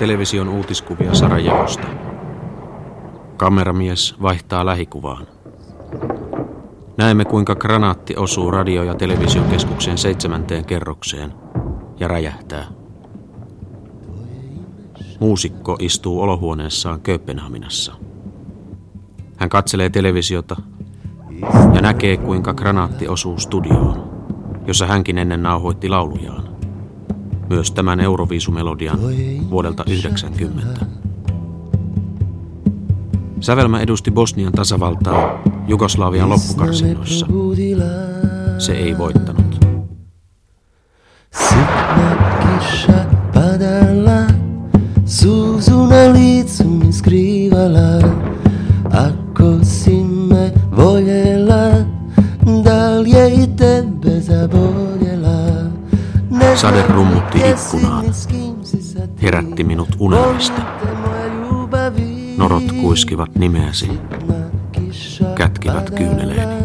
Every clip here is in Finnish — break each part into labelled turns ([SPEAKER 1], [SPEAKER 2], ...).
[SPEAKER 1] television uutiskuvia Sarajevosta. Kameramies vaihtaa lähikuvaan. Näemme, kuinka granaatti osuu radio- ja televisiokeskuksen seitsemänteen kerrokseen ja räjähtää. Muusikko istuu olohuoneessaan Kööpenhaminassa. Hän katselee televisiota ja näkee, kuinka granaatti osuu studioon, jossa hänkin ennen nauhoitti laulujaan. Myös tämän Euroviisumelodian vuodelta 90. Sävelmä edusti Bosnian tasavaltaa Jugoslavian loppukarsinnoissa. Se ei voittanut. Unelmista. Norot kuiskivat nimeäsi, kätkivät kyyneleeni.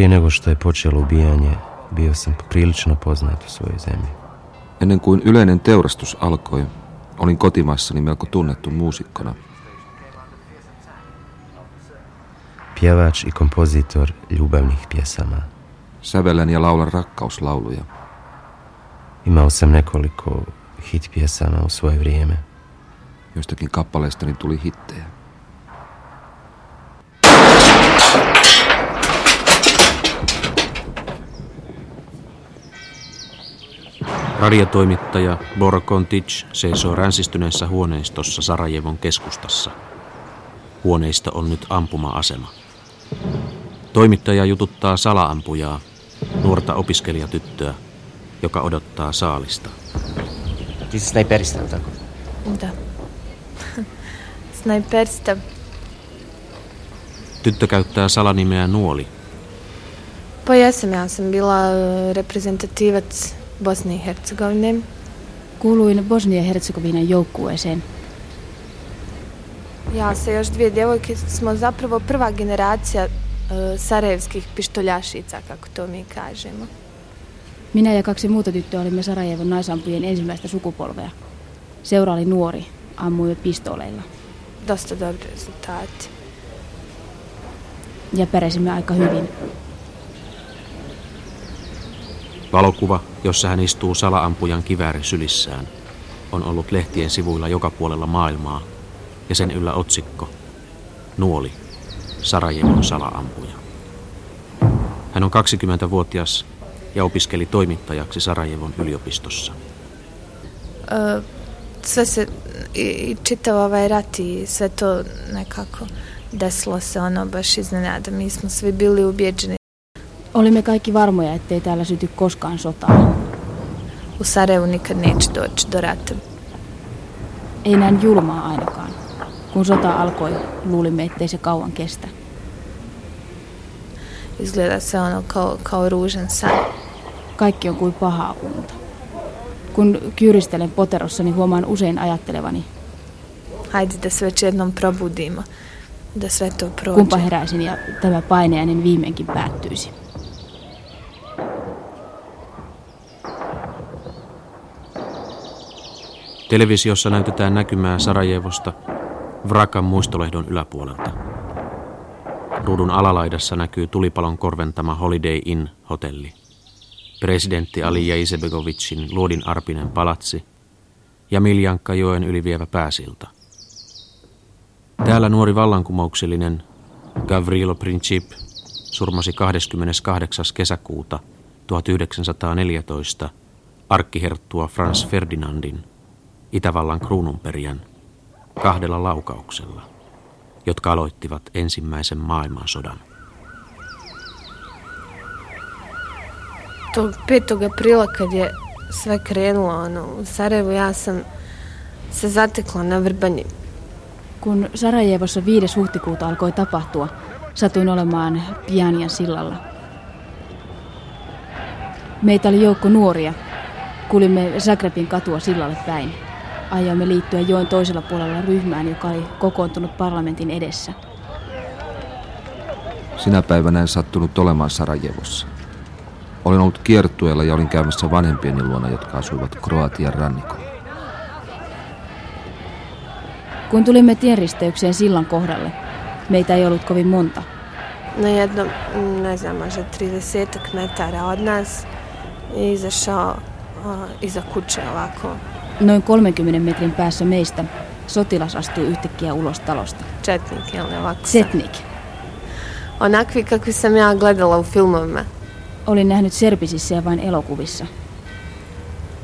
[SPEAKER 2] Prije nego što je počelo ubijanje, bio sam poprilično poznat u svojoj zemlji.
[SPEAKER 3] Ennen kuin yleinen teurastus alkoi, olin kotimaassani melko tunnettu muusikkona.
[SPEAKER 2] Pjevač i kompozitor ljubavnih pjesama.
[SPEAKER 3] Sävelen ja laulan rakkauslauluja.
[SPEAKER 2] Imao sam nekoliko hit pjesama u svoje vrijeme.
[SPEAKER 3] Joistakin kappaleistani tuli hittejä.
[SPEAKER 1] Radiotoimittaja Bor Kontic seisoo ränsistyneessä huoneistossa Sarajevon keskustassa. Huoneisto on nyt ampuma-asema. Toimittaja jututtaa salaampujaa, nuorta opiskelijatyttöä, joka odottaa saalista.
[SPEAKER 4] Ti si snajperista, tako?
[SPEAKER 5] Da. Snajperista.
[SPEAKER 1] Tyttö käyttää salanimeä Nuoli.
[SPEAKER 5] Ja sam bila e, Hercegovine.
[SPEAKER 6] Kuuluin Bosnia-Hercegovinan joukkueeseen.
[SPEAKER 5] Ja sa još dvije djevojke smo zapravo prva generacija e, sarajevskih pištoljašica, kako to mi kažemo.
[SPEAKER 6] Minä ja kaksi muuta tyttöä olimme Sarajevon naisampujen ensimmäistä sukupolvea. Seura oli nuori, ammuimme pistoleilla.
[SPEAKER 5] Dosta dobri rezultati.
[SPEAKER 6] Ja pärjäsimme aika hyvin.
[SPEAKER 1] Valokuva, jossa hän istuu salaampujan kivääri sylissään, on ollut lehtien sivuilla joka puolella maailmaa ja sen yllä otsikko Nuoli, Sarajevon salaampuja. Hän on 20-vuotias ja opiskeli toimittajaksi Sarajevon yliopistossa.
[SPEAKER 5] E, sve se, i, čitav ovaj rat i sve to nekako desilo se ono baš iznenada. Mi smo svi bili.
[SPEAKER 6] Olimme kaikki varmoja, ettei täällä syty koskaan sotaa.
[SPEAKER 5] U Sarajevu nikad neće doći do rata.
[SPEAKER 6] Ei näin julmaa ainakaan. Kun sota alkoi, luulimme, ettei se kauan kestä.
[SPEAKER 5] Izgleda se ono kao, kao ružan san.
[SPEAKER 6] Kaikki on kuin pahaa unta. Kun kyyristelen poterossani, huomaan usein ajattelevani,
[SPEAKER 5] Hajde da se već jednom probudimo. Da sve to prođe.
[SPEAKER 6] kumpa heräisin ja tämä paineinen viimeinkin päättyisi.
[SPEAKER 1] Televisiossa näytetään näkymää Sarajevosta Vrakan muistolehdon yläpuolelta. Ruudun alalaidassa näkyy tulipalon korventama Holiday Inn hotelli. Presidentti Ali Jaisebegovicin luodin arpinen palatsi ja Miljankka joen ylivievä pääsilta. Täällä nuori vallankumouksellinen Gavrilo Princip surmasi 28. kesäkuuta 1914 arkkiherttua Franz Ferdinandin, Itävallan kruununperijän, kahdella laukauksella, jotka aloittivat ensimmäisen maailmansodan.
[SPEAKER 5] Tog 5. aprila kad je sve krenulo ono, u Sarajevu, ja sam se zatekla na Vrbanji.
[SPEAKER 6] Kun Sarajevossa 5. huhtikuuta alkoi tapahtua, Satuin olemaan Pianian sillalla. Meitä oli joukko nuoria. Kulimme Zagrebin katua sillalle päin. Aioimme liittyä joen toisella puolella ryhmään, joka oli kokoontunut parlamentin edessä.
[SPEAKER 3] Sinä päivänä en sattunut olemaan Sarajevossa. Olin ollut kiertueella ja olin käymässä vanhempieni luona, jotka asuivat Kroatian rannikolla.
[SPEAKER 6] Kun tulimme tienristeykseen sillan kohdalle, meitä ei ollut kovin monta.
[SPEAKER 5] Na jedno, ne znam, možda 30 metara od nas je izašao iza kuće ovako.
[SPEAKER 6] Noin 30 metrin päässä meistä sotilas astui yhtäkkiä ulos talosta.
[SPEAKER 5] Četnik, jel ne ovako?
[SPEAKER 6] Setnik.
[SPEAKER 5] Onakvi kakvi sam ja gledala u filmovima.
[SPEAKER 6] Olin nähnyt Serpisissä ja vain elokuvissa.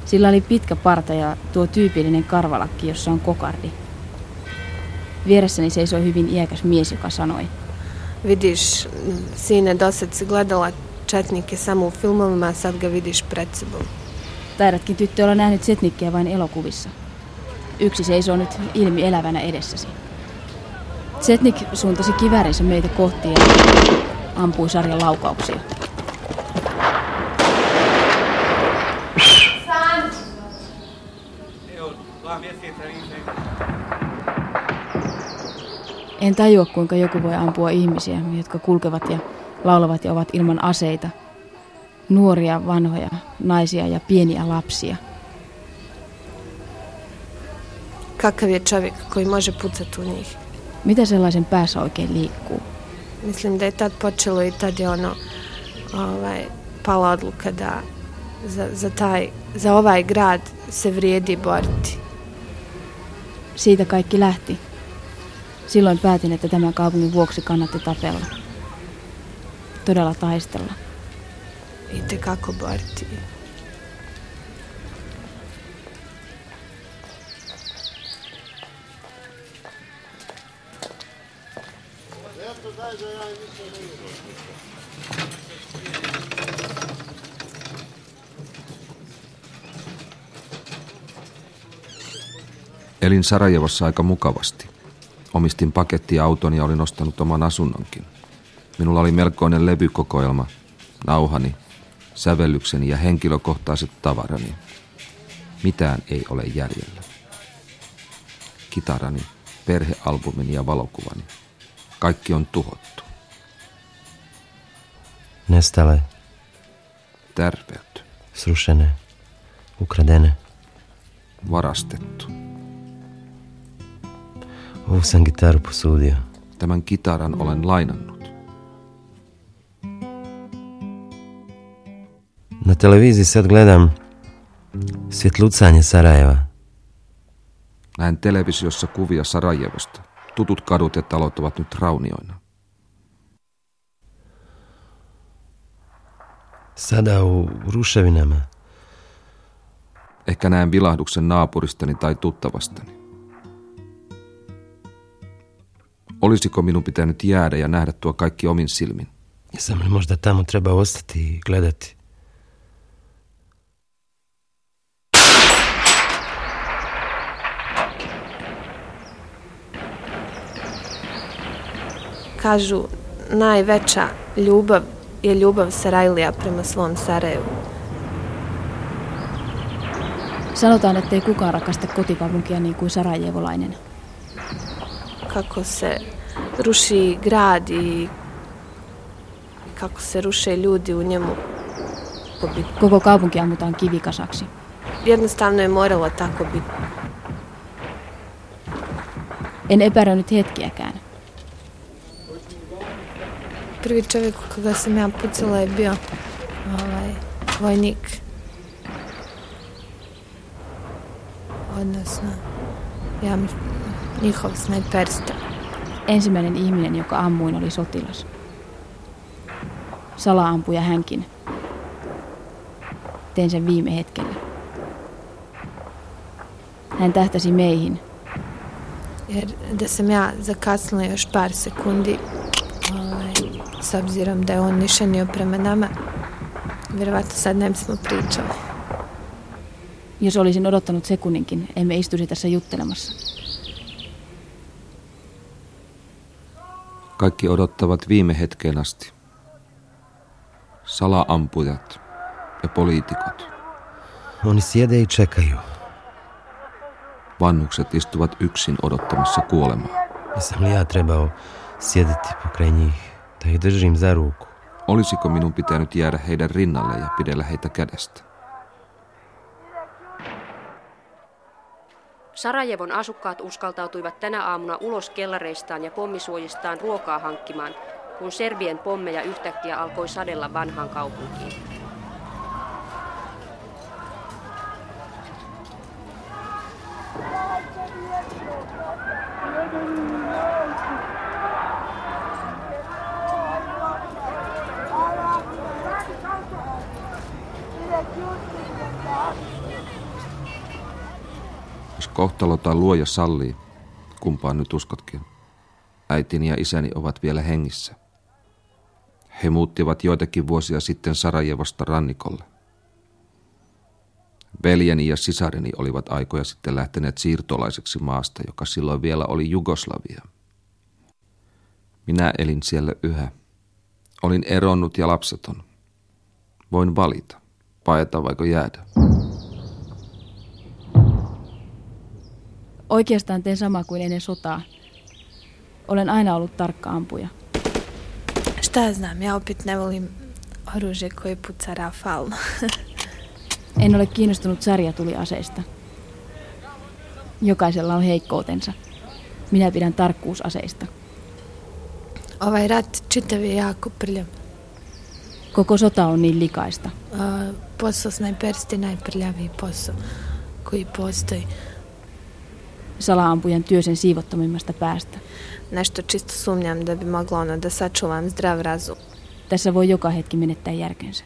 [SPEAKER 6] Sillä oli pitkä parta ja tuo tyypillinen karvalakki, jossa on kokardi. Vieressäni seisoi hyvin iäkäs mies, joka sanoi,
[SPEAKER 5] Vidiš, m, sine, do sad si gledala četnike samo u filmovima, sad ga vidiš pred sobom.
[SPEAKER 6] Taidatkin tyttö olla nähnyt Setnikkiä vain elokuvissa. Yksi seisoo nyt ilmi elävänä edessäsi. Setnik suuntasi kiväärinsä meitä kohti ja ampui sarjan laukauksia. En tajua, kuinka joku voi ampua ihmisiä, jotka kulkevat ja laulavat ja ovat ilman aseita. Nuoria, vanhoja, naisia ja pieniä lapsia.
[SPEAKER 5] Kakav je čovjek koji može pucati u njih?
[SPEAKER 6] Mitä sellaisen päässä oikein liikkuu?
[SPEAKER 5] Mislim da je tad počelo i tad je ono ovaj, pala odluka da za, za, taj, za ovaj grad se vrijedi boriti.
[SPEAKER 6] Siitä kaikki lähti. Silloin päätin, että tämän kaupungin vuoksi kannatti tapella. Todella taistella.
[SPEAKER 5] I tekako boriti.
[SPEAKER 3] Elin Sarajevossa aika mukavasti. Omistin pakettiauton ja olin ostanut oman asunnonkin. Minulla oli melkoinen levykokoelma, nauhani, sävellykseni ja henkilökohtaiset tavarani. Mitään ei ole jäljellä. Kitarani, perhealbumini ja valokuvani. Kaikki on tuhottu.
[SPEAKER 2] Nestale,
[SPEAKER 3] Tärvelty,
[SPEAKER 2] srušene, ukradene.
[SPEAKER 3] varastettu.
[SPEAKER 2] Ovu sam gitaru posudio.
[SPEAKER 3] Tämän kitaran olen lainannut.
[SPEAKER 2] Na televiziji sad gledam svjetlucanje Sarajeva.
[SPEAKER 3] Näen televisiossa kuvia Sarajevosta. Tutut kadut ja talot ovat nyt raunioina.
[SPEAKER 2] Sada u ruševinama.
[SPEAKER 3] Ehkä näen vilahduksen naapuristani tai tuttavastani. Olisiko minun pitänyt jäädä ja nähdä tuo kaikki omin silmin?
[SPEAKER 2] Jesam li možda tamo treba ostati i gledati?
[SPEAKER 5] Kažu, najveća ljubav je ljubav Sarajlija prema svom Sarajevu.
[SPEAKER 6] Sanotaan, ettei kukaan rakasta kotikaupunkia niin kuin sarajevolainen.
[SPEAKER 5] Kako se ruši grad i kako se ruše ljudi u njemu.
[SPEAKER 6] Koko kaupunki ammutaan kivikasaksi.
[SPEAKER 5] Jednostavno je moralo tako biti.
[SPEAKER 6] En epäröinyt hetkiäkään.
[SPEAKER 5] Prvi čovjek koga sam ja pucala je bio ovaj, vojnik. Odnosno, ja, njihov snajperista.
[SPEAKER 6] Ensimmäinen ihminen, joka ammuin, oli sotilas. Salaampuja hänkin. Tein sen viime hetkellä. Hän tähtäsi meihin.
[SPEAKER 5] Jer da sam ja zakasnila još par sekundi, s obzirom da je on nišanio prema nama, vjerovatno sad ne bismo pričali.
[SPEAKER 6] Jos olisin odottanut sekunninkin, emme istuisi tässä juttelemassa.
[SPEAKER 3] Kaikki odottavat viime hetken asti. Salaampujat ja poliitikot.
[SPEAKER 2] Oni sjede i čekaju.
[SPEAKER 3] Vannukset istuvat yksin odottamassa kuolemaa.
[SPEAKER 2] Jesam li ja trebao sjediti pokraj njih,
[SPEAKER 3] Olisiko minun pitänyt jäädä heidän rinnalle ja pidellä heitä kädestä?
[SPEAKER 7] Sarajevon asukkaat uskaltautuivat tänä aamuna ulos kellareistaan ja pommisuojistaan ruokaa hankkimaan, kun Serbien pommeja yhtäkkiä alkoi sadella vanhaan kaupunkiin.
[SPEAKER 3] Kohtalo tai luoja sallii, kumpaan nyt uskotkin, äitini ja isäni ovat vielä hengissä. He muuttivat joitakin vuosia sitten Sarajevosta rannikolle. Veljeni ja sisareni olivat aikoja sitten lähteneet siirtolaiseksi maasta, joka silloin vielä oli Jugoslavia. Minä elin siellä yhä. Olin eronnut ja lapseton. Voin valita, paeta vaiko jäädä.
[SPEAKER 6] Oikeastaan teen sama kuin ennen sotaa. Olen aina ollut tarkka ampuja.
[SPEAKER 5] Šta ja znam, ja opet ne volim oružje koje puca.
[SPEAKER 6] En ole kiinnostunut sarjatuliaseista. Jokaisella on heikkoutensa. Minä pidän tarkkuusaseista.
[SPEAKER 5] ovaj rat čitav je jako prljav.
[SPEAKER 6] Koko sota on niin likaista.
[SPEAKER 5] A, posao snajpersti najprljaviji posao koji postoji.
[SPEAKER 6] Salaampujan työ sen siivottomimmasta päästä.
[SPEAKER 5] Nešto čisto sumnjam da bi moglo ono da sačuvam zdrav razum.
[SPEAKER 6] Tässä voi joka hetki menettää järkensä.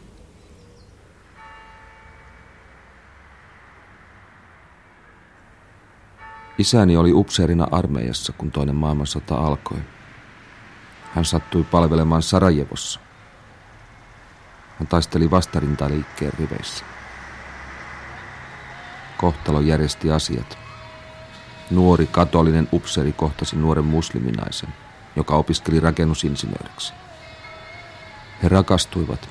[SPEAKER 3] Isäni oli upseerina armeijassa, kun toinen maailmansota alkoi. Hän sattui palvelemaan Sarajevossa. Hän taisteli vastarintaliikkeen riveissä. Kohtalo järjesti asiat. Nuori katolinen upseeri kohtasi nuoren musliminaisen, joka opiskeli rakennusinsinööriksi. He rakastuivat.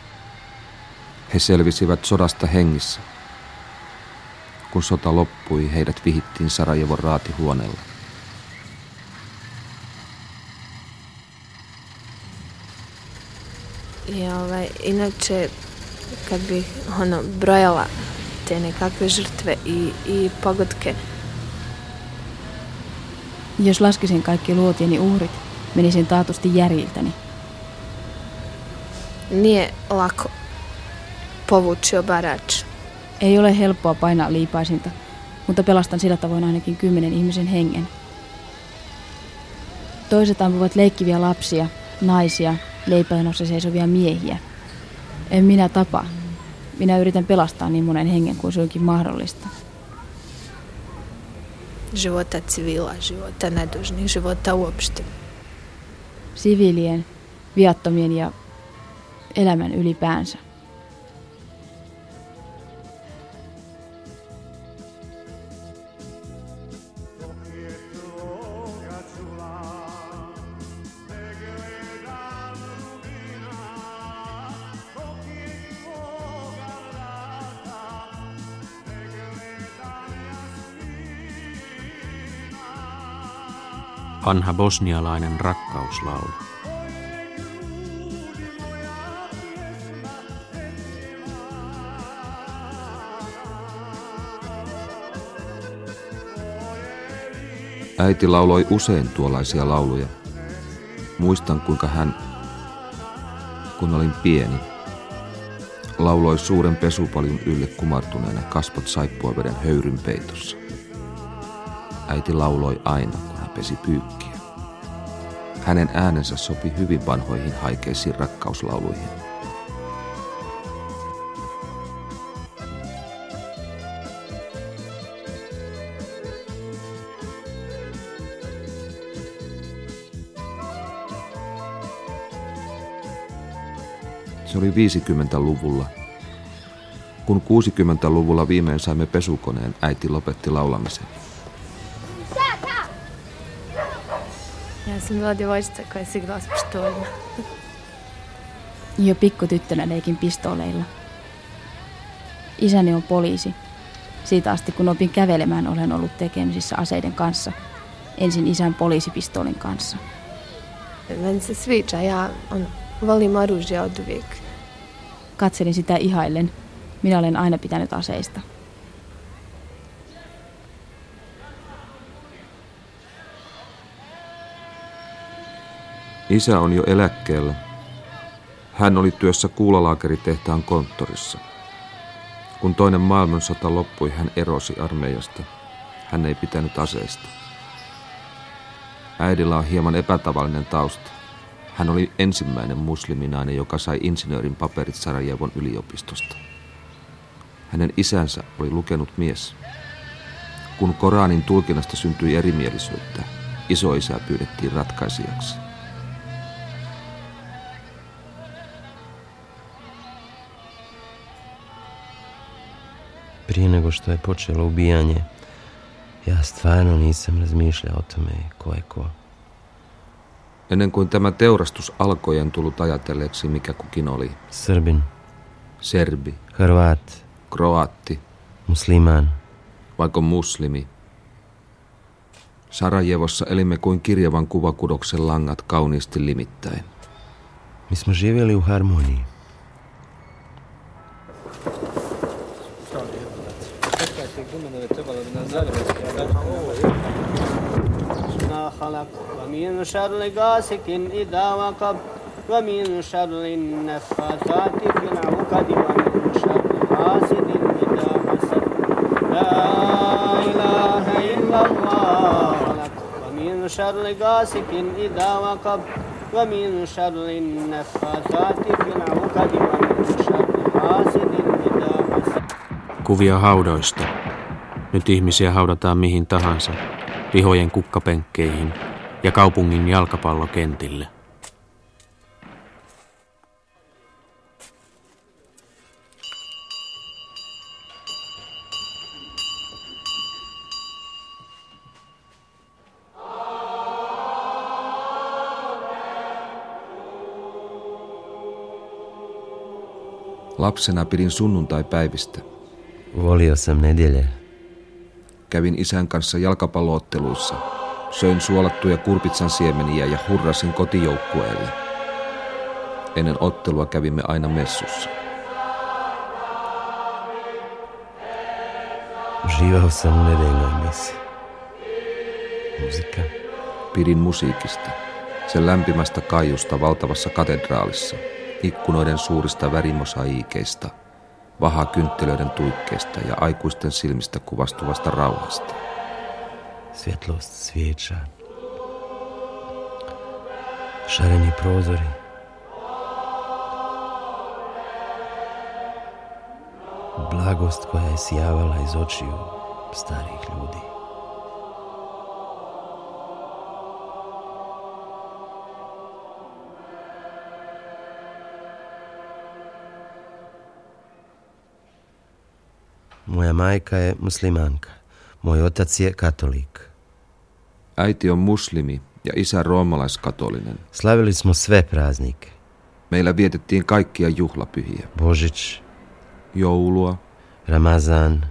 [SPEAKER 3] He selvisivät sodasta hengissä. Kun sota loppui, heidät vihittiin Sarajevon raatihuoneella.
[SPEAKER 5] I ovaj, inače, kad bih ono, brojala te nekakve žrtve i, i pogodke,
[SPEAKER 6] Jos laskisin kaikki luotieni uhrit, menisin taatusti järjiltäni.
[SPEAKER 5] nije lako povući obarač.
[SPEAKER 6] Ei ole helppoa painaa liipaisinta, mutta pelastan sillä tavoin ainakin kymmenen ihmisen hengen. Toiset ampuvat leikkiviä lapsia, naisia, leipäjonossa seisovia miehiä. En minä tapa. Minä yritän pelastaa niin monen hengen kuin suinkin mahdollista.
[SPEAKER 5] Života civila, života nedužnih, života uopšte.
[SPEAKER 6] Siviilien, viattomien ja elämän ylipäänsä.
[SPEAKER 1] Vanha bosnialainen rakkauslaulu.
[SPEAKER 3] Äiti lauloi usein tuollaisia lauluja. Muistan, kuinka hän, kun olin pieni, lauloi suuren pesupaljun ylle kumartuneena kasvot saippuaveden höyryn peitossa. Äiti lauloi aina, pesi pyykkiä. Hänen äänensä sopi hyvin vanhoihin haikeisiin rakkauslauluihin. Se oli 50-luvulla. Kun 60-luvulla viimein saimme pesukoneen, äiti lopetti laulamisen.
[SPEAKER 5] Ja sam bila djevojčica koja se igrala s pištoljima.
[SPEAKER 6] Jo pikkutyttönä leikin pistooleilla. Isäni on poliisi. Siitä asti kun opin kävelemään olen ollut tekemisissä aseiden kanssa. Ensin isän poliisipistoolin kanssa.
[SPEAKER 5] Meni se sviđa, ja on, volim oružje od uvijek.
[SPEAKER 6] Katselin sitä ihaillen. Minä olen aina pitänyt aseista.
[SPEAKER 3] Isä on jo eläkkeellä. Hän oli työssä kuulalaakeritehtaan konttorissa. Kun toinen maailmansota loppui, hän erosi armeijasta. Hän ei pitänyt aseista. Äidillä on hieman epätavallinen tausta. Hän oli ensimmäinen musliminainen, joka sai insinöörin paperit Sarajevon yliopistosta. Hänen isänsä oli lukenut mies. Kun Koranin tulkinnasta syntyi erimielisyyttä, isoisää pyydettiin ratkaisijaksi.
[SPEAKER 2] Prije nego što je počelo ubijanje, ja stvarno nisam razmišljao o tome ko je ko.
[SPEAKER 3] Ennen kuin tämä teurastus alkoi, en tullut ajatelleeksi, mikä kukin oli.
[SPEAKER 2] Srbin,
[SPEAKER 3] Serbi,
[SPEAKER 2] Hrvat,
[SPEAKER 3] kroatti,
[SPEAKER 2] musliman.
[SPEAKER 3] vaiko muslimi. Sarajevossa elimme kuin kirjavan kuvakudoksen langat kauniisti limittäin.
[SPEAKER 2] Mi smo živjeli u harmoniji.
[SPEAKER 8] ومن شر غاسق إذا وقب ومن شر النفاثات في العقد ومن شر حاسد إذا حسد لا إله إلا الله خلق ومن شر غاسق إذا وقب ومن شر النفاثات في العقد ومن شر حاسد إذا حسد
[SPEAKER 1] Kuvia haudoista. Nyt ihmisiä haudataan mihin tahansa, pihojen kukkapenkkeihin ja kaupungin jalkapallokentille.
[SPEAKER 3] Lapsena pidin sunnuntai-päivistä.
[SPEAKER 2] Volio sam.
[SPEAKER 3] Kävin isän kanssa jalkapallootteluissa. Söin suolattuja kurpitsan siemeniä ja hurrasin kotijoukkueelle. Ennen ottelua kävimme aina messussa.
[SPEAKER 2] Uživao sam u nedeljnoj misi. Muzika.
[SPEAKER 3] Pidin musiikista, sen lämpimästä kaiusta valtavassa katedraalissa, ikkunoiden suurista värimosaiikeista, vahakynttilöiden tuikkeista ja aikuisten silmistä kuvastuvasta rauhasta.
[SPEAKER 2] Svjetlost svijeća. Šareni prozori. Blagost koja je sijavala iz očiju starih ljudi. Moja majka je muslimanka. Moj otac je katolik.
[SPEAKER 3] Äiti on muslimi ja isä roomalaiskatolinen.
[SPEAKER 2] Slavili smo sve praznike.
[SPEAKER 3] Meillä vietettiin kaikkia juhlapyhiä.
[SPEAKER 2] Božić,
[SPEAKER 3] Joulua,
[SPEAKER 2] Ramazan,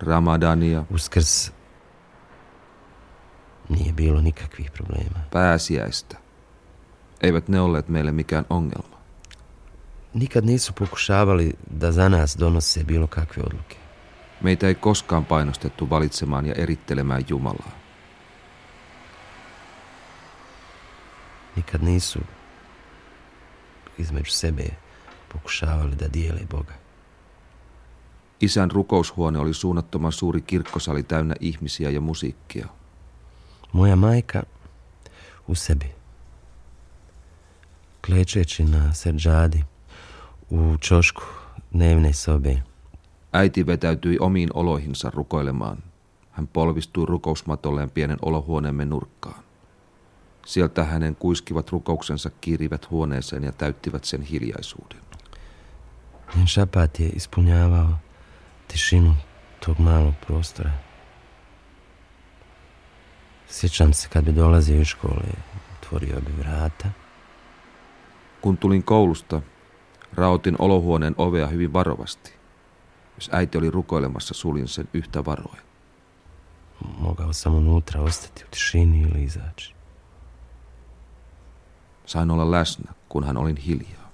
[SPEAKER 3] Ramadania,
[SPEAKER 2] Uskrs. Nije bilo nikakvih problema.
[SPEAKER 3] pääsiäistä. Eivät ne olleet meille mikään ongelma.
[SPEAKER 2] Nikad nisu pokušavali da za nas donose bilo kakve odluke.
[SPEAKER 3] Meitä ei koskaan painostettu valitsemaan ja erittelemään Jumalaa.
[SPEAKER 2] Nikad nisu između sebe pokušavali da dijele Boga.
[SPEAKER 3] Isän rukoushuone oli suunnattoman suuri kirkkosali täynnä ihmisiä ja musiikkia.
[SPEAKER 2] Moja majka u sebi. Klečeći na seđadi u čošku dnevne sobe.
[SPEAKER 3] Äiti vetäytyi omiin oloihinsa rukoilemaan. Hän polvistui rukousmatolleen pienen olohuoneemme nurkkaan. Sieltä hänen kuiskivat rukouksensa kiirivät huoneeseen ja täyttivät sen hiljaisuuden.
[SPEAKER 2] Šapat je ispunjavao tišinu tog malog prostora. Sjećam se kad bi dolazio iz škole, otvorio bi vrata.
[SPEAKER 3] Kun tulin koulusta, raotin olohuoneen ovea hyvin varovasti. Jos äiti oli rukoilemassa, suljin sen yhtä varoen.
[SPEAKER 2] Mogao sam unutra ostati u tišini ili izaći.
[SPEAKER 3] Sain olla läsnä, kun hän olin hiljaa.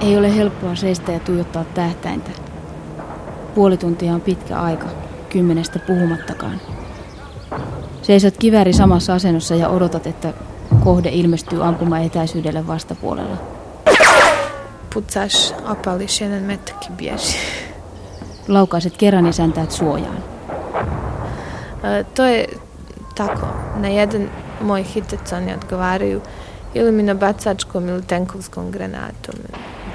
[SPEAKER 6] Ei ole helppoa seistä ja tuijottaa tähtäintä. Puoli tuntia on pitkä aika, kymmenestä puhumattakaan. Seisot kivääri samassa asennossa ja odotat, että kohde ilmestyy ampuma etäisyydelle vastapuolella.
[SPEAKER 5] Pucaš, opališ jedan metak i bježi.
[SPEAKER 6] Laukaiset kerran ja säntäät suojaan.
[SPEAKER 5] To je tako, na jedan moj hitec oni odgovaraju ili mi na bacačkom ili tenkovskom granatom.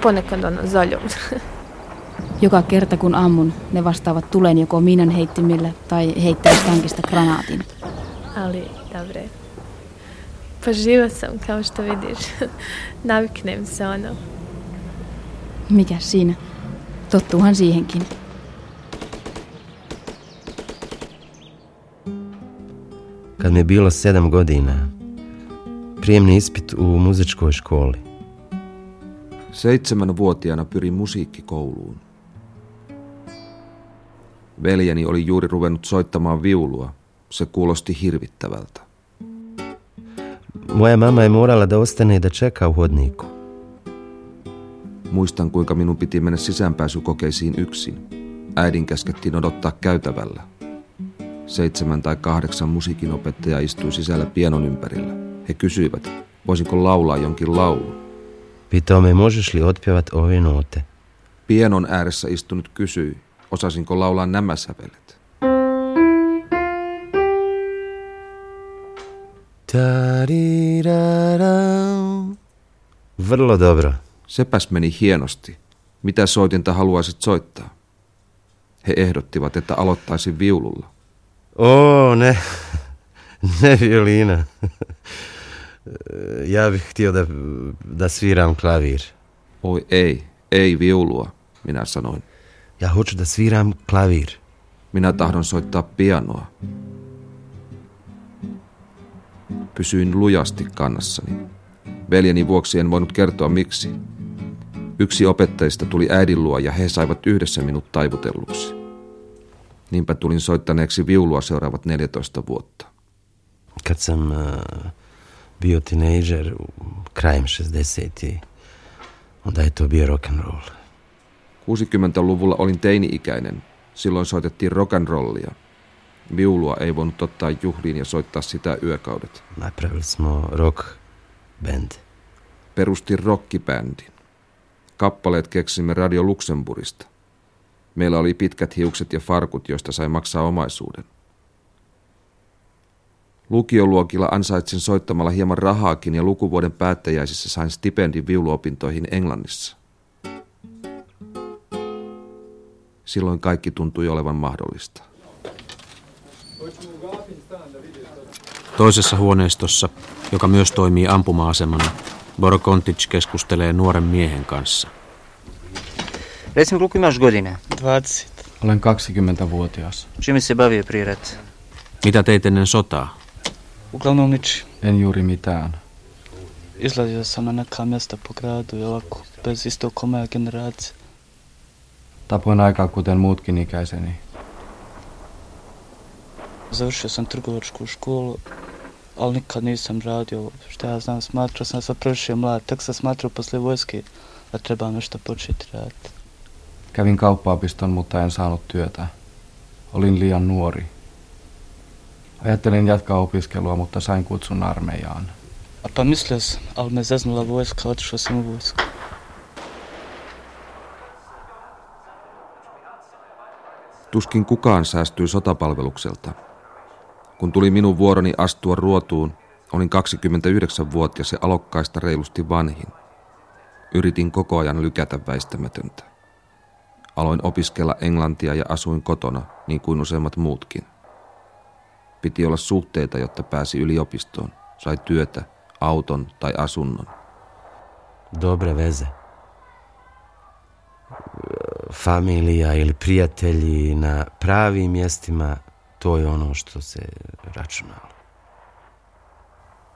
[SPEAKER 5] Ponekad ono zoljom.
[SPEAKER 6] Joka kerta kun ammun, ne vastaavat tulen joko minan heittimillä tai heittävät tankista granaatin.
[SPEAKER 5] Ali, dobre. Pa živa sam, kao što vidiš. Naviknem se ono.
[SPEAKER 6] Mikäs siinä? Tottuuhan siihenkin.
[SPEAKER 2] Kad mi je bilo sedam godina, prijemni ispit u muzičkoj školi.
[SPEAKER 3] Seitsemänvuotiaana pyrin musiikkikouluun. Veljeni oli juuri ruvennut soittamaan viulua. Se kuulosti hirvittävältä.
[SPEAKER 2] Moja mama je morala da ostane i da čeka u hodniku.
[SPEAKER 3] Muistan, kuinka minun piti mennä sisäänpääsykokeisiin yksin. Äidin käskettiin odottaa käytävällä. Seitsemän tai kahdeksan musiikinopettaja istui sisällä pianon ympärillä. He kysyivät, voisinko laulaa jonkin laulun.
[SPEAKER 2] Pitao me možeš li otpjevat ove note.
[SPEAKER 3] Pianon ääressä istunut kysyi, osasinko laulaa nämä sävelet.
[SPEAKER 2] Vrlo dobro.
[SPEAKER 3] Sepäs meni hienosti. Mitä soitinta haluaisit soittaa? He ehdottivat, että aloittaisin viululla.
[SPEAKER 2] O, ne, ne violina. Ja bih htio da, da sviram klavir.
[SPEAKER 3] Oi ei, ei viulua, minä sanoin.
[SPEAKER 2] Ja hoću da sviram klavir.
[SPEAKER 3] Minä tahdon soittaa pianoa. Pysyin lujasti kannassani. Veljeni vuoksi en voinut kertoa miksi. Yksi opettajista tuli äidin luo ja he saivat yhdessä minut taivutelluksi. Niinpä tulin soittaneeksi viulua seuraavat 14 vuotta.
[SPEAKER 2] Kad sam uh, bio tinejdžer krajem 60 onda je to bio rock and roll.
[SPEAKER 3] 60-luvulla olin teini-ikäinen. Silloin soitettiin rock'n'rollia. Viulua ei voinut ottaa juhliin ja soittaa sitä yökaudet.
[SPEAKER 2] Napravili smo rock band.
[SPEAKER 3] Perustin rockibändin. Kappaleet keksimme Radio Luxemburista. Meillä oli pitkät hiukset ja farkut, joista sai maksaa omaisuuden. Lukioluokilla ansaitsin soittamalla hieman rahaakin ja lukuvuoden päättäjäisissä sain stipendin viuluopintoihin Englannissa. Silloin kaikki tuntui olevan mahdollista.
[SPEAKER 1] Toisessa huoneistossa, joka myös toimii ampuma-asemana, Borokontic keskustelee nuoren miehen kanssa.
[SPEAKER 4] Recimo, koliko imaš godina?
[SPEAKER 9] 20.
[SPEAKER 10] Olen 20-vuotias.
[SPEAKER 4] Čime se bavio prije rata?
[SPEAKER 1] Mitä teit ennen sotaa?
[SPEAKER 9] Uglavnom.
[SPEAKER 10] En juuri mitään.
[SPEAKER 9] Izlazio sam na neka mjesta po gradu i ovako, bez isto ko moja generacija.
[SPEAKER 10] Tapoin aikaa kuten muutkin ikäiseni.
[SPEAKER 9] Završio sam trgovačku školu, ali nikad nisam radio, šta ja znam, smatrao sam se previše mlad, tek sam smatrao posle vojske da trebam nešto početi raditi.
[SPEAKER 10] Kävin kauppaopiston, mutta en saanut työtä. Olin liian nuori. Ajattelin jatkaa opiskelua, mutta sain kutsun armeijaan.
[SPEAKER 9] A pa mislio sam, ali me zeznula vojska, otišao sam u vojsku.
[SPEAKER 3] Tuskin kukaan säästyi sotapalvelukselta. Kun tuli minun vuoroni astua ruotuun, olin 29-vuotias ja alokkaista reilusti vanhin. Yritin koko ajan lykätä väistämätöntä. Aloin opiskella englantia ja asuin kotona, niin kuin useimmat muutkin. Piti olla suhteita, jotta pääsi yliopistoon, sai työtä, auton tai asunnon.
[SPEAKER 2] Dobre veze. Familija ili prijatelji na pravim mjestima, to je ono što se računalo.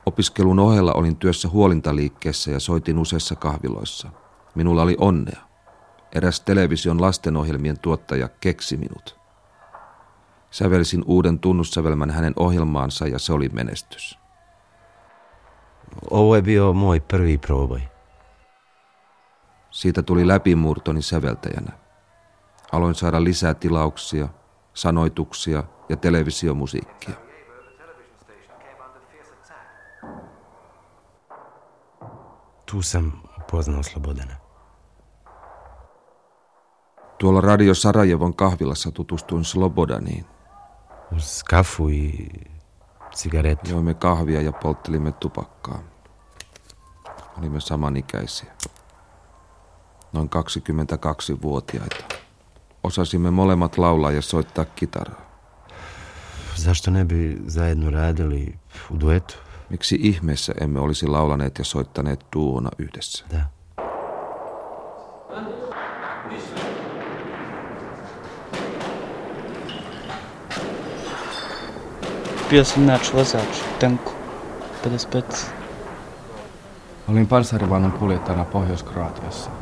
[SPEAKER 3] Opiskelun ohella olin työssä huolintaliikkeessä ja soitin useissa kahviloissa. Minulla oli onnea. Eräs television lastenohjelmien tuottaja keksi minut. Sävelsin uuden tunnussävelmän hänen ohjelmaansa ja se oli menestys.
[SPEAKER 2] Ovo je bio moj prvi proboj.
[SPEAKER 3] Siitä tuli läpimurtoni säveltäjänä. Aloin saada lisää tilauksia, sanoituksia ja televisiomusiikkia.
[SPEAKER 2] Tu sam upoznao Slobodana.
[SPEAKER 3] Tuolla Radio Sarajevon kahvilassa tutustuin Slobodaniin.
[SPEAKER 2] Uz kafu i cigaretu.
[SPEAKER 3] Joimme kahvia ja polttelimme tupakkaa. Olimme samanikäisiä. Noin 22-vuotiaita. Osasimme molemmat laulaa ja soittaa kitaraa.
[SPEAKER 2] Zašto ne bi zajedno radili u duetu?
[SPEAKER 3] Miksi ihmeessä emme olisi laulaneet ja soittaneet duona yhdessä?
[SPEAKER 2] Da.
[SPEAKER 9] Bio sam nač vozač, tenku, 55.
[SPEAKER 10] Olin panssarivaunun kuljettajana Pohjois-Kroatiassa.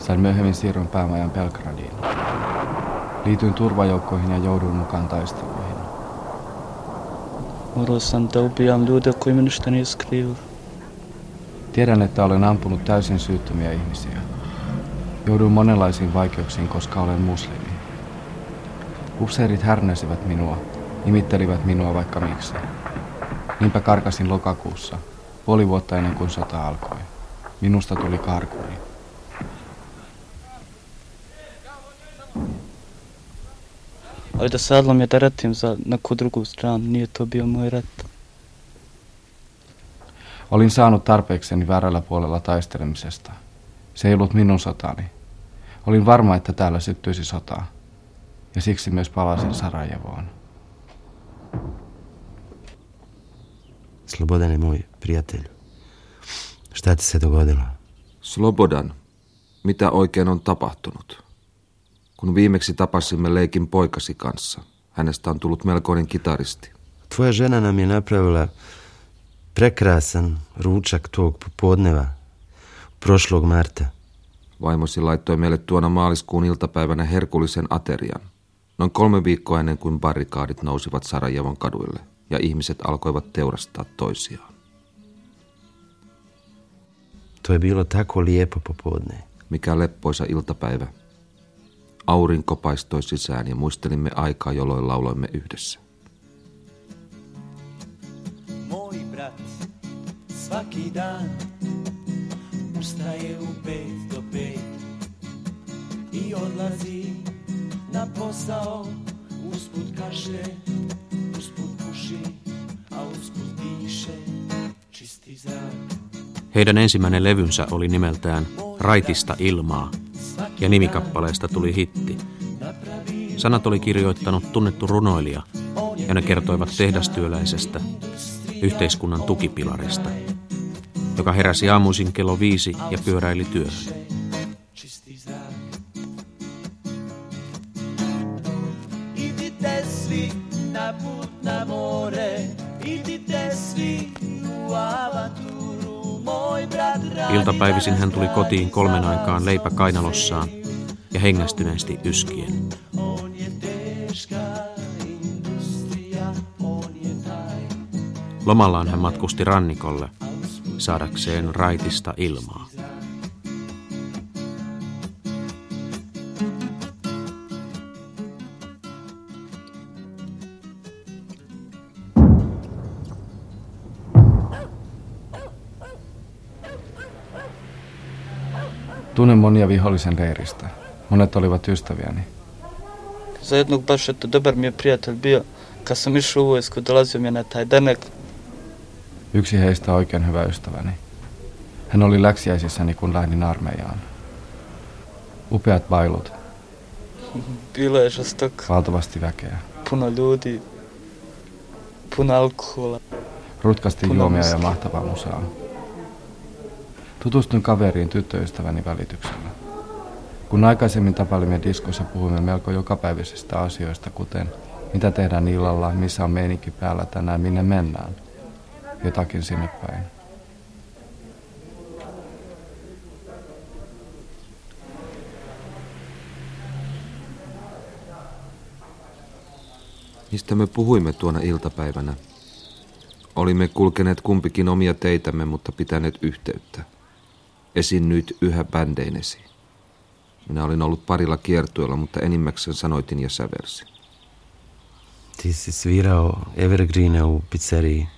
[SPEAKER 10] Sain myöhemmin siirron päämajan Belgradiin. Liityin turvajoukkoihin ja jouduin mukaan taisteluihin. Tiedän, että olen ampunut täysin syyttömiä ihmisiä. Jouduin monenlaisiin vaikeuksiin, koska olen muslimi. Upseerit härnäsivät minua, nimittelivät minua vaikka miksi. Niinpä karkasin lokakuussa, puoli vuotta ennen kuin sota alkoi. Minusta tuli karkuri.
[SPEAKER 9] Ali da se odlom je da ratim za neku drugu stranu, nije to bio moj rat.
[SPEAKER 10] Olin saanut tarpeekseni väärällä puolella taistelemisesta. Se ei ollut minun sotani. Olin varma, että täällä syttyisi sotaa. Ja siksi myös palasin Sarajevoon.
[SPEAKER 2] Slobodan moj prijatelj. Šta ti se dogodilo?
[SPEAKER 3] Slobodan, mitä oikein on tapahtunut? Kun viimeksi tapasimme leikin poikasi kanssa, hänestä on tullut melkoinen kitaristi.
[SPEAKER 2] Tvoja žena nam je napravila prekrasan ručak tog popodneva, prošlog marta.
[SPEAKER 3] Vaimosi laittoi meille tuona maaliskuun iltapäivänä herkullisen aterian. Noin kolme viikkoa ennen kuin barrikaadit nousivat Sarajevon kaduille ja ihmiset alkoivat teurastaa toisiaan.
[SPEAKER 2] To je bilo tako lijepo popodne.
[SPEAKER 3] Mikä leppoisa iltapäivä. Aurinko paistoi sisään ja muistelimme aikaa, jolloin lauloimme yhdessä.
[SPEAKER 11] Moj brat. Svaki dan. Ustaje u pet do pet. I odlazi na posao. Usput kaže usput puši a usput diše čisti zrak
[SPEAKER 1] Heidän ensimmäinen levynsä oli nimeltään Raitista ilmaa, ja nimikappaleesta tuli hitti. Sanat oli kirjoittanut tunnettu runoilija, ja ne kertoivat tehdastyöläisestä, yhteiskunnan tukipilarista, joka heräsi aamuisin kello viisi ja pyöräili työhön.
[SPEAKER 11] na put na more svi
[SPEAKER 1] Iltapäivisin hän tuli kotiin kolmen aikaan leipä kainalossaan ja hengästyneesti yskien. Lomallaan hän matkusti rannikolle saadakseen raitista ilmaa.
[SPEAKER 10] Tunnen monia vihollisen leiristä. Monet olivat ystäviäni.
[SPEAKER 9] Za jednog baš eto dobar mi je prijatelj bio. Kad sam išao u vojsku, dolazio mi je na taj denek.
[SPEAKER 10] Yksi heistä oikein hyvä ystäväni. Hän oli läksiäisissäni, kun lähdin armeijaan. Upeat bailut,
[SPEAKER 9] Bilo je žestoko,
[SPEAKER 10] valtavasti väkeä.
[SPEAKER 9] puno ljudi, puno alkohola.
[SPEAKER 10] Rutkasti
[SPEAKER 9] Kun
[SPEAKER 10] juomia ja mahtavaa musaa. Tutustuin kaveriin tyttöystäväni välityksellä. Kun aikaisemmin tapailimme diskossa, puhuimme melko jokapäiväisistä asioista, kuten mitä tehdään illalla, missä on meininki päällä tänään, minne mennään. Jotakin sinne päin.
[SPEAKER 3] Mistä me puhuimme tuona iltapäivänä? Olimme kulkeneet kumpikin omia teitämme, mutta pitäneet yhteyttä. Esiinnyit yhä bändeinesi. Minä olin ollut parilla kiertueella, mutta enimmäkseen sanoitin ja säversin.
[SPEAKER 2] Ti si svirao evergreene u pizzeriji.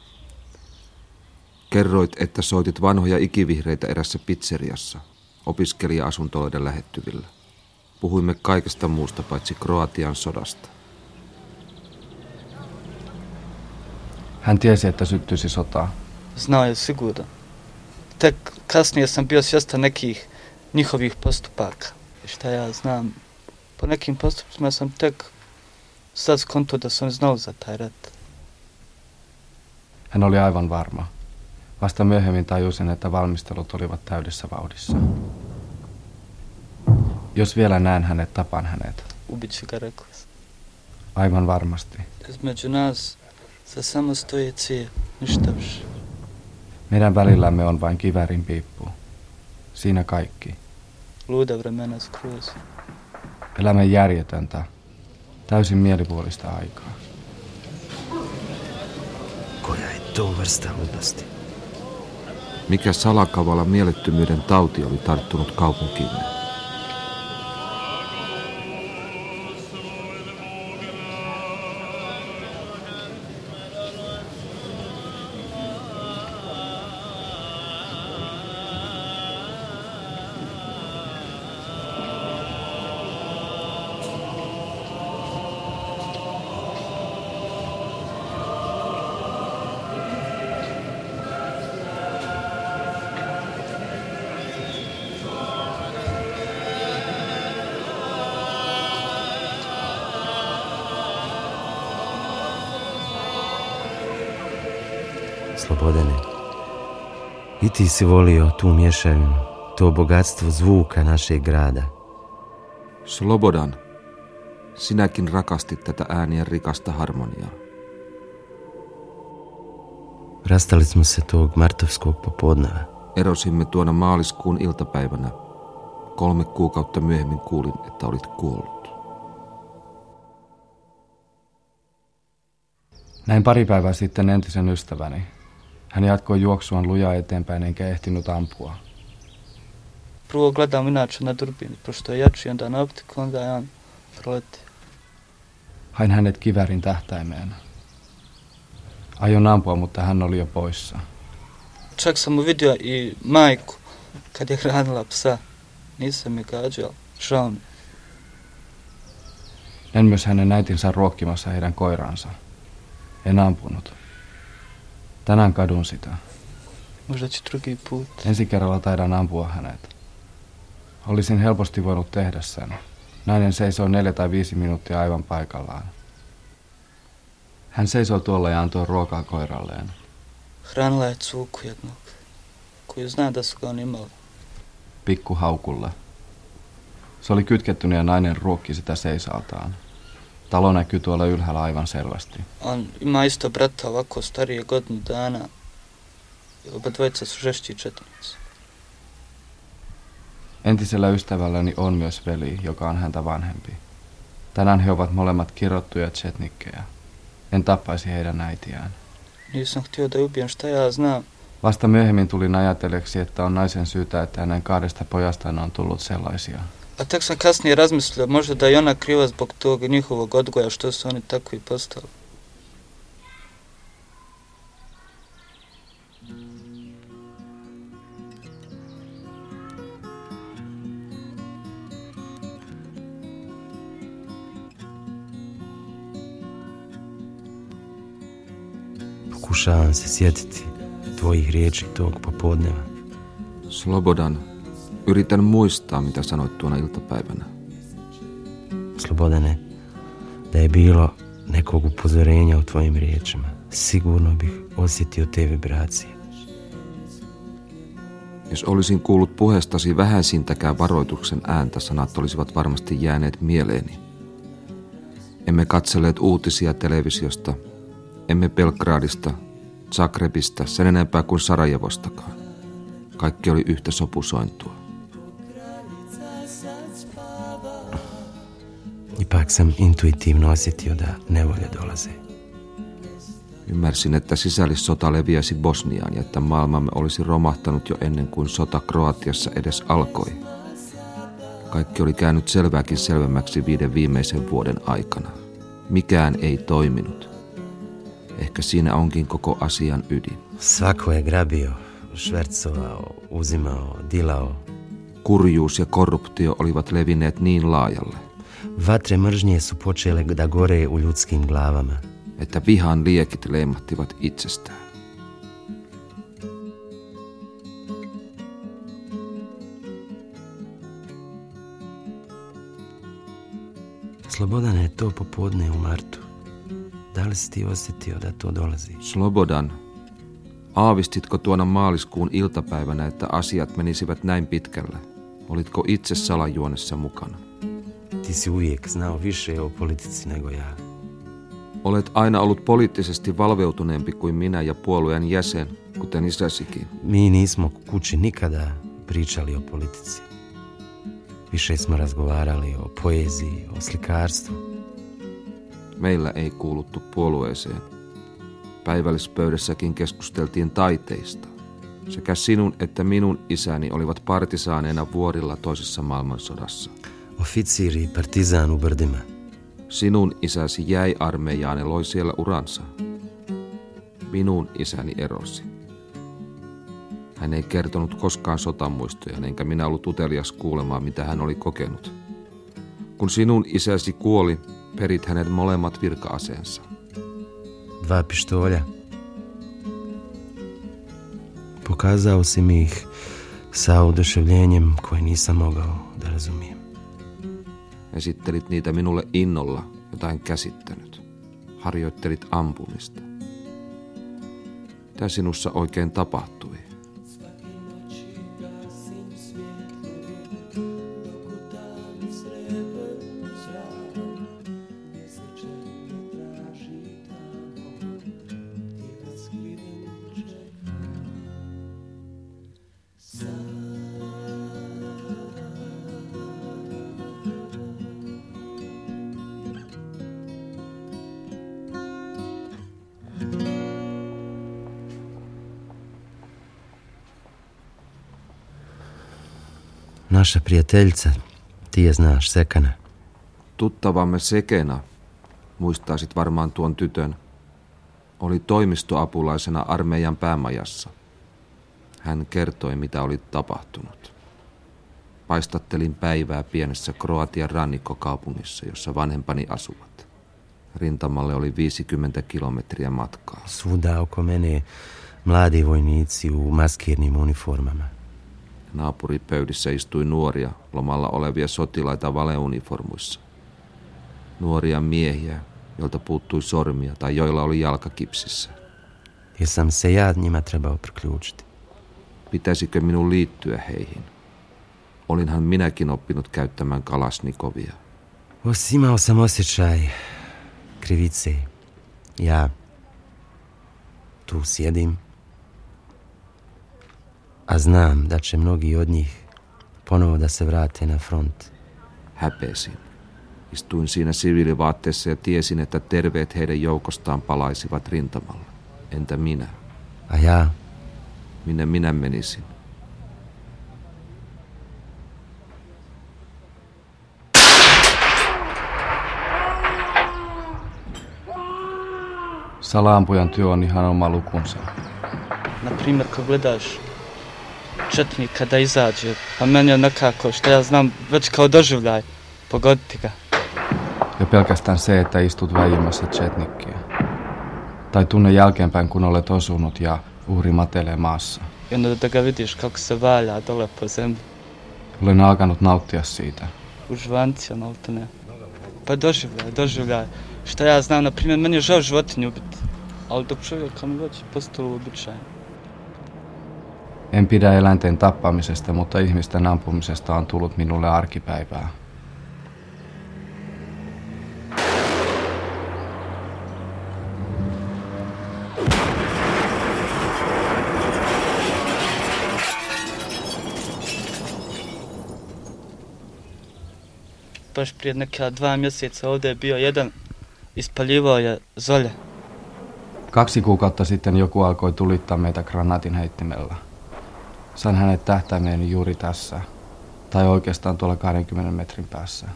[SPEAKER 3] Kerroit, että soitit vanhoja ikivihreitä erässä pizzeriassa, opiskelija-asuntoloiden lähettyvillä. Puhuimme kaikesta muusta paitsi Kroatian sodasta.
[SPEAKER 10] Hän tiesi, että syttyisi sota.
[SPEAKER 9] Znao je sigurno. Tek kasnije sam bio svjestan nekih njihovih postupaka. Šta ja znam, po nekim postupcima sam tek sad skonto da oni znali za taj rat.
[SPEAKER 10] Hän oli aivan varma. Vasta myöhemmin tajusin, että valmistelut olivat täydessä vauhdissa. Jos vielä näen hänet, tapan hänet.
[SPEAKER 9] Ubit ću ga, rekao sam.
[SPEAKER 10] Aivan varmasti.
[SPEAKER 9] Između nas za samo stoji cije, ništa više.
[SPEAKER 10] Meidän välillämme on vain kivärin piippu. Siinä kaikki. Elämä järjetöntä. Täysin mielipuolista aikaa.
[SPEAKER 2] Koja?
[SPEAKER 3] Mikä salakavala mielettömyyden tauti oli tarttunut kaupunkiimme?
[SPEAKER 2] Ti si volio tu mješavinu, to bogatstvo zvuka našeg grada.
[SPEAKER 3] Slobodan, sinäkin rakastit tätä äänien rikasta harmoniaa.
[SPEAKER 2] Rastali smo se tog martovskog popodneva.
[SPEAKER 3] Erosimme tuona maaliskuun iltapäivänä. Kolme kuukautta myöhemmin kuulin, että olit kuollut.
[SPEAKER 10] Näin pari päivää sitten entisen ystäväni. Hän jatkoi juoksuaan lujaa eteenpäin enkä ehtinyt ampua.
[SPEAKER 9] Prvo gledam inače na durbin, pošto je jači onda na optiku, onda je on proleti.
[SPEAKER 10] Hain hänet kivärin tähtäimeen. Aion ampua, mutta hän oli jo poissa.
[SPEAKER 9] Čak sam mu vidio i majku kad je hranila psa. Nisam je gađao, žao mi.
[SPEAKER 10] Näin myös hänen äitinsä ruokkimassa heidän koiraansa. En ampunut. Tänään kadun sitä.
[SPEAKER 9] Možda će drugi put.
[SPEAKER 10] Ensi kerralla taidan ampua hänet. Olisin helposti voinut tehdä sen. Nainen seisoi neljä tai viisi minuuttia aivan paikallaan. Hän seisoi tuolla ja antoi ruokaa koiralleen.
[SPEAKER 9] Hranila je cuku jednog, koju zna da su ga on imali.
[SPEAKER 10] Pikku haukulle. Se oli kytkettynyt ja nainen ruokki sitä seisaltaan. Talo näkyy tuolla ylhäällä aivan selvästi.
[SPEAKER 9] On ima isto brata ovako starije godinu dana. I oba dvojica su žešći četnici.
[SPEAKER 10] Entisellä ystävälläni on myös veli, joka on häntä vanhempi. Tänään he ovat molemmat kirottuja chetnikkejä. En tappaisi heidän äitiään.
[SPEAKER 9] Nisam htio da je ubijem šta ja znam.
[SPEAKER 10] Vasta myöhemmin tulin ajatelleeksi, että on naisen syytä, että hänen kahdesta pojastaan on tullut sellaisia.
[SPEAKER 9] A tek sam kasnije razmislio, možda da je ona kriva zbog tog njihovog odgoja što su oni takvi postali.
[SPEAKER 2] Pokušavam se sjetiti tvojih riječi tog popodneva.
[SPEAKER 3] Slobodan, yritän muistaa, mitä sanoit tuona iltapäivänä.
[SPEAKER 2] Slobodane, da je bilo nekog upozorenja u tvojim riječima. sigurno bih osjetio te vibracije.
[SPEAKER 3] Jos olisin kuullut puheestasi vähäisintäkään varoituksen ääntä, sanat olisivat varmasti jääneet mieleeni. Emme katselleet uutisia televisiosta, emme Belgradista, Zagrebista, sen enempää kuin Sarajevostakaan. Kaikki oli yhtä sopusointua.
[SPEAKER 2] Sam intuitivno osjetio da nevolje dolaze.
[SPEAKER 3] Ymmärsin, että sisällissota leviäisi Bosniaan ja että maailmamme olisi romahtanut jo ennen kuin sota Kroatiassa edes alkoi. Kaikki oli käynyt selvääkin selvemmäksi viiden viimeisen vuoden aikana. Mikään ei toiminut. Ehkä siinä onkin koko asian ydin.
[SPEAKER 2] Svako je grabio, švercovao, uzimao, dilao.
[SPEAKER 3] Kurjuus ja korruptio olivat levinneet niin laajalle,
[SPEAKER 2] Vatre mržnje su počele da gore u ljudskim glavama.
[SPEAKER 3] että vihan liekit leimahtivat itsestään.
[SPEAKER 2] Slobodane je to popodne u martu. Da li si ti osjetio da to dolazi?
[SPEAKER 3] Slobodan, aavistitko tuona maaliskuun iltapäivänä, että asiat menisivät näin pitkälle? Olitko itse salajuonessa mukana?
[SPEAKER 2] Ti si uvijek znao više o politici nego ja.
[SPEAKER 3] Olet aina ollut poliittisesti valveutuneempi kuin minä ja puolueen jäsen, kuten isäsikin.
[SPEAKER 2] Mi nismo kući nikada pričali o politici. Više smo razgovarali o poeziji, o slikarstvu.
[SPEAKER 3] Meillä ei kuuluttu puolueeseen. Päivällispöydässäkin keskusteltiin taiteista. Sekä sinun että minun isäni olivat partisaaneena vuorilla toisessa maailmansodassa.
[SPEAKER 2] Oficiri i partizan u brdima.
[SPEAKER 3] Sinun isäsi jäi armeijaan ja loi siellä uransa. Minun isäni erosi. Hän ei kertonut koskaan sotamuistoja, enkä minä ollut utelias kuulemaan, mitä hän oli kokenut. Kun sinun isäsi kuoli, perit hänet molemmat virka-aseensa.
[SPEAKER 2] Dva pištolja. Pokazao si mi ih sa oduševljenjem koje nisam mogao da razumijem.
[SPEAKER 3] Esittelit niitä minulle innolla, jota en käsittänyt. Harjoittelit ampumista. Mitä sinussa oikein tapahtui?
[SPEAKER 2] Naša prijateljica, ti je znaš, Sekana.
[SPEAKER 3] Tuttavamme Sekena, muistaisit varmaan tuon tytön, oli toimistoapulaisena armeijan päämajassa. Hän kertoi, mitä oli tapahtunut. Paistattelin päivää pienessä Kroatian rannikkokaupungissa, jossa vanhempani asuvat. Rintamalle oli 50 kilometriä matkaa.
[SPEAKER 2] Svuda oko mene mladi vojnici u maskirnim uniformama.
[SPEAKER 3] Naapuripöydissä istui nuoria, lomalla olevia sotilaita valeuniformuissa. Nuoria miehiä, joilta puuttui sormia tai joilla oli jalka kipsissä.
[SPEAKER 2] Jesam se ja trebao priključiti.
[SPEAKER 3] Pitäisikö minun liittyä heihin? Olinhan minäkin oppinut käyttämään kalasnikovia.
[SPEAKER 2] Os imao sam osjećaj krivice. Ja tu sjedim, a znam da će mnogi od njih ponovo da se vrate na front.
[SPEAKER 3] Häpesin. Istuin siinä siviilivaatteessa ja tiesin, että terveet heidän joukostaan palaisivat rintamalla. Entä minä?
[SPEAKER 2] A ja,
[SPEAKER 3] Minne minä menisin?
[SPEAKER 10] Salaampujan työ on ihan oma lukunsa.
[SPEAKER 9] Na primjer, kad gledaš četnika da izađe, pa meni je nekako, što ja znam, već kao doživljaj, pogoditi ga.
[SPEAKER 10] Jo pelkästään se, että istut väimässä chetnikkiä. Tai tunne jälkeenpäin, kun olet osunut ja uhri matelee maassa.
[SPEAKER 9] I onda da ga vidiš kako se valja dole po zemlji,
[SPEAKER 10] Olen alkanut nauttia siitä.
[SPEAKER 9] u žvancija maltene. Pa doživljaj, doživljaj. Što ja znam, na primjer, meni je žao životinju ubiti. Ali dok čovjeka mi već postalo uobičajeno.
[SPEAKER 10] En pidä eläinten tappamisesta, mutta ihmisten ampumisesta on tullut minulle arkipäivää.
[SPEAKER 9] Baš prije neka dva mjeseca ovdje je bio jedan, ispaljivao je zolje.
[SPEAKER 10] Kaksi kuukautta sitten joku alkoi tulittaa meitä granaatin heittimellä. Sain hänet tähtäimeeni juuri tässä, tai oikeastaan tuolla 20 metrin päässä,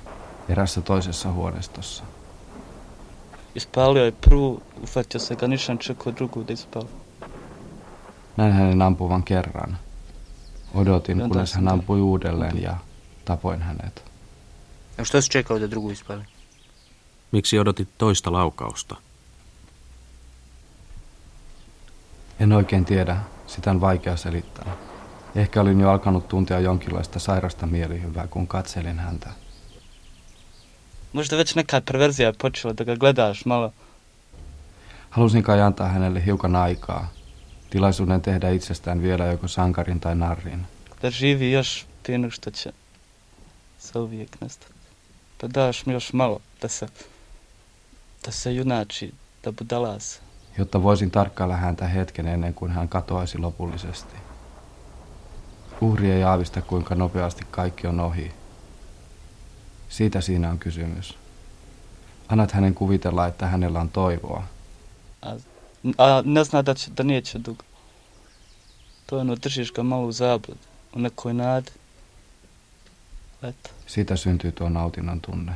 [SPEAKER 10] erässä toisessa huoneistossa.
[SPEAKER 9] Ispalio je prvu, ufatio se ga, nisam čekao drugu da ispali.
[SPEAKER 10] Näin hänen ampuvan kerran. Odotin, kunnes hän ampui uudelleen ja tapoin hänet.
[SPEAKER 4] A što si čekao da drugu ispali?
[SPEAKER 1] Miksi odotit toista laukausta?
[SPEAKER 10] En oikein tiedä, sitä on vaikea selittää. Ehkä olin jo alkanut tuntea jonkinlaista sairasta mielihyvää, kun katselin häntä.
[SPEAKER 9] Možda već neka perverzija je počela da ga gledaš malo.
[SPEAKER 10] Halusin kai antaa hänelle hiukan aikaa, tilaisuuden tehdä itsestään vielä joko sankarin tai narrin.
[SPEAKER 9] Da živi još prije nego što će se uvijek nestati. Da daš mi još malo da se, da se junači, da budala se.
[SPEAKER 10] jotta voisin tarkkailla häntä hetken ennen kuin hän katoaisi lopullisesti. Uhri ei aavista, kuinka nopeasti kaikki on ohi. Siitä siinä on kysymys. Annat hänen kuvitella, että hänellä on toivoa.
[SPEAKER 9] A, ne zna da, će, da neće dugo. To je ono, držiš ga malo u zablud, u nekoj nadi. Eto.
[SPEAKER 10] Siitä syntyy tuo nautinnon tunne.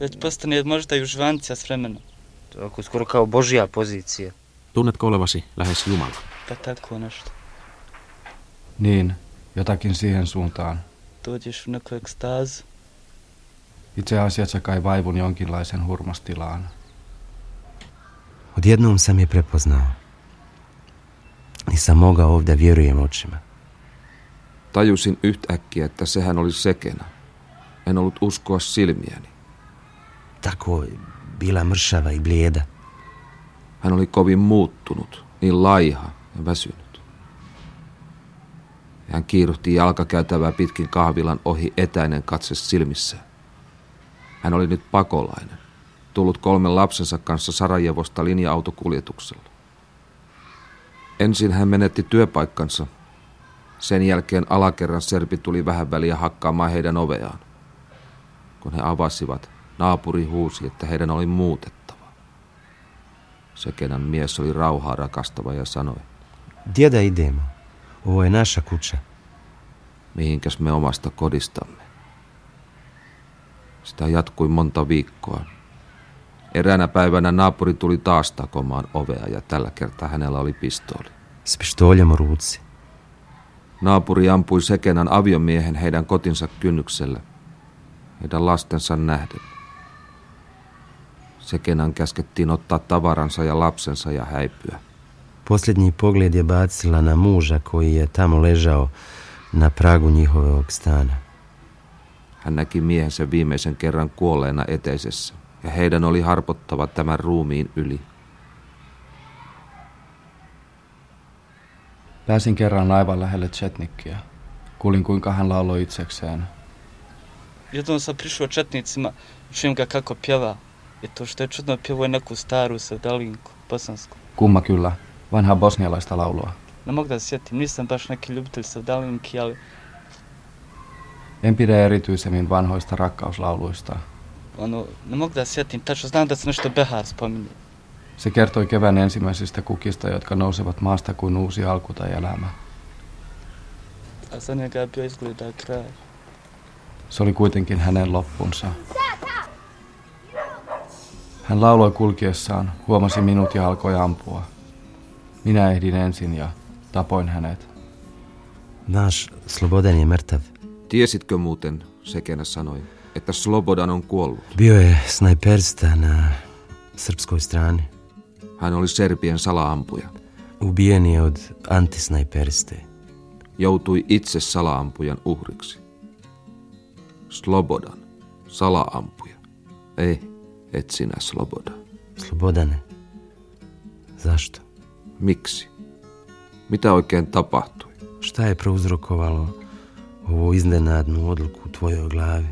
[SPEAKER 9] Već postane možda i užvancija s vremenom.
[SPEAKER 4] To je ako skoro kao božja pozicija.
[SPEAKER 1] Tunnetko olevasi lähes Jumala?
[SPEAKER 9] Pa tako nešto.
[SPEAKER 10] Niin, jotakin siihen suuntaan. Itse asiassa kai vaivun jonkinlaisen hurmastilaan.
[SPEAKER 2] Odjednom sam je prepoznao. Nisam mogao ovdje vjerujem očima.
[SPEAKER 3] Tajusin yhtäkkiä, että sehän oli sekenä. En ollut uskoa silmiäni.
[SPEAKER 2] Tako bila mršava i blijeda.
[SPEAKER 3] Hän oli kovin muuttunut, niin laiha ja väsynyt. Hän kiiruhti jalkakäytävää pitkin kahvilan ohi etäinen katse silmissään. Hän oli nyt pakolainen, tullut kolmen lapsensa kanssa Sarajevosta linja-autokuljetuksella. Ensin hän menetti työpaikkansa. Sen jälkeen alakerran serpi tuli vähän väliä hakkaamaan heidän oveaan. Kun he avasivat, naapuri huusi, että heidän oli muutettava. Sekenän mies oli rauhaa rakastava ja sanoi,
[SPEAKER 2] Gdje da idemo? Ovo je naša kuća.
[SPEAKER 3] mihinkäs me omasta kodistamme. Sitä jatkui monta viikkoa. Eräänä päivänä naapuri tuli taas takomaan ovea ja tällä kertaa hänellä oli pistooli.
[SPEAKER 2] S pištoljem u ruci.
[SPEAKER 3] Naapuri ampui Sekenän aviomiehen heidän kotinsa kynnykselle, heidän lastensa nähden. Sekenän käskettiin ottaa tavaransa ja lapsensa ja häipyä.
[SPEAKER 2] Posljednji pogled je bacila na muža koji je tamo ležao na pragu njihovog stana.
[SPEAKER 3] Hän näki miehensä viimeisen kerran kuolleena eteisessä, ja heidän oli harpottava tämän ruumiin yli.
[SPEAKER 10] Pääsin kerran aivan lähelle Chetnikkiä. Kuulin kuinka hän lauloi itsekseen.
[SPEAKER 9] Jednom sam prišao četnicima, čujem ga kako pjeva. I to što je čudno pjevo je neku staru sevdalinku, bosansku.
[SPEAKER 10] Kumma kyllä, vanhaa bosnialaista laulua.
[SPEAKER 9] Ne mogu da se sjetim, nisam baš neki ljubitelj sevdalinki, ali
[SPEAKER 10] En pidä erityisemmin vanhoista rakkauslauluista.
[SPEAKER 9] ono, ne mogu da se sjetim, tačno znam da se nešto Behar spominje.
[SPEAKER 10] Se kertoi kevään ensimmäisistä kukista, jotka nousevat maasta kuin uusi alku tai elämä.
[SPEAKER 9] A za njega je bio izgleda kraj.
[SPEAKER 10] Se oli kuitenkin hänen loppunsa. Hän lauloi kulkiessaan, huomasi minut ja alkoi ampua. Minä ehdin ensin ja tapoin hänet.
[SPEAKER 2] Naš Slobodan je mrtav.
[SPEAKER 3] Tiesitkö muuten, Sekenä sanoi, että Slobodan on kuollut?
[SPEAKER 2] Bio je snajpersta na srpskoj strani.
[SPEAKER 3] Hän oli Serbien salaampuja.
[SPEAKER 2] Ubijen je od antisnajperiste.
[SPEAKER 3] Joutui itse salaampujan uhriksi. Slobodan, salaampuja. Ei, et sinä Slobodan.
[SPEAKER 2] Slobodane, Zašto?
[SPEAKER 3] Miksi? Mitä oikein tapahtui?
[SPEAKER 2] Šta je prouzrokovalo ovu iznenadnu odluku u tvojoj glavi?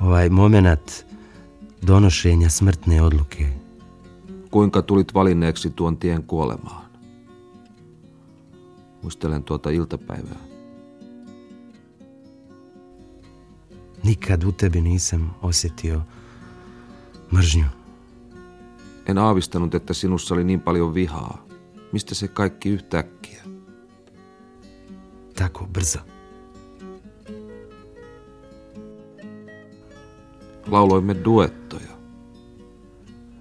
[SPEAKER 2] Ovaj moment donošenja smrtne odluke.
[SPEAKER 3] Kuinka tulit valinneeksi tuon tien kuolemaan? Muistelen tuota iltapäivää.
[SPEAKER 2] Nikad u tebi nisam osjetio mržnju.
[SPEAKER 3] En aavistanut, että sinussa oli niin paljon vihaa. Mistä se kaikki yhtäkkiä?
[SPEAKER 2] Tako brzo.
[SPEAKER 3] Lauloimme duettoja.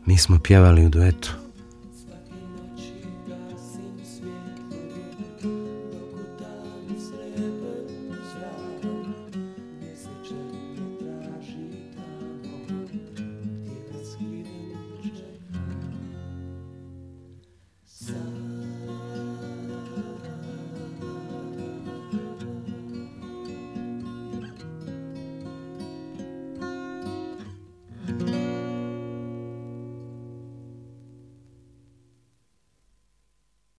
[SPEAKER 2] Mi smo pjevali u duetu.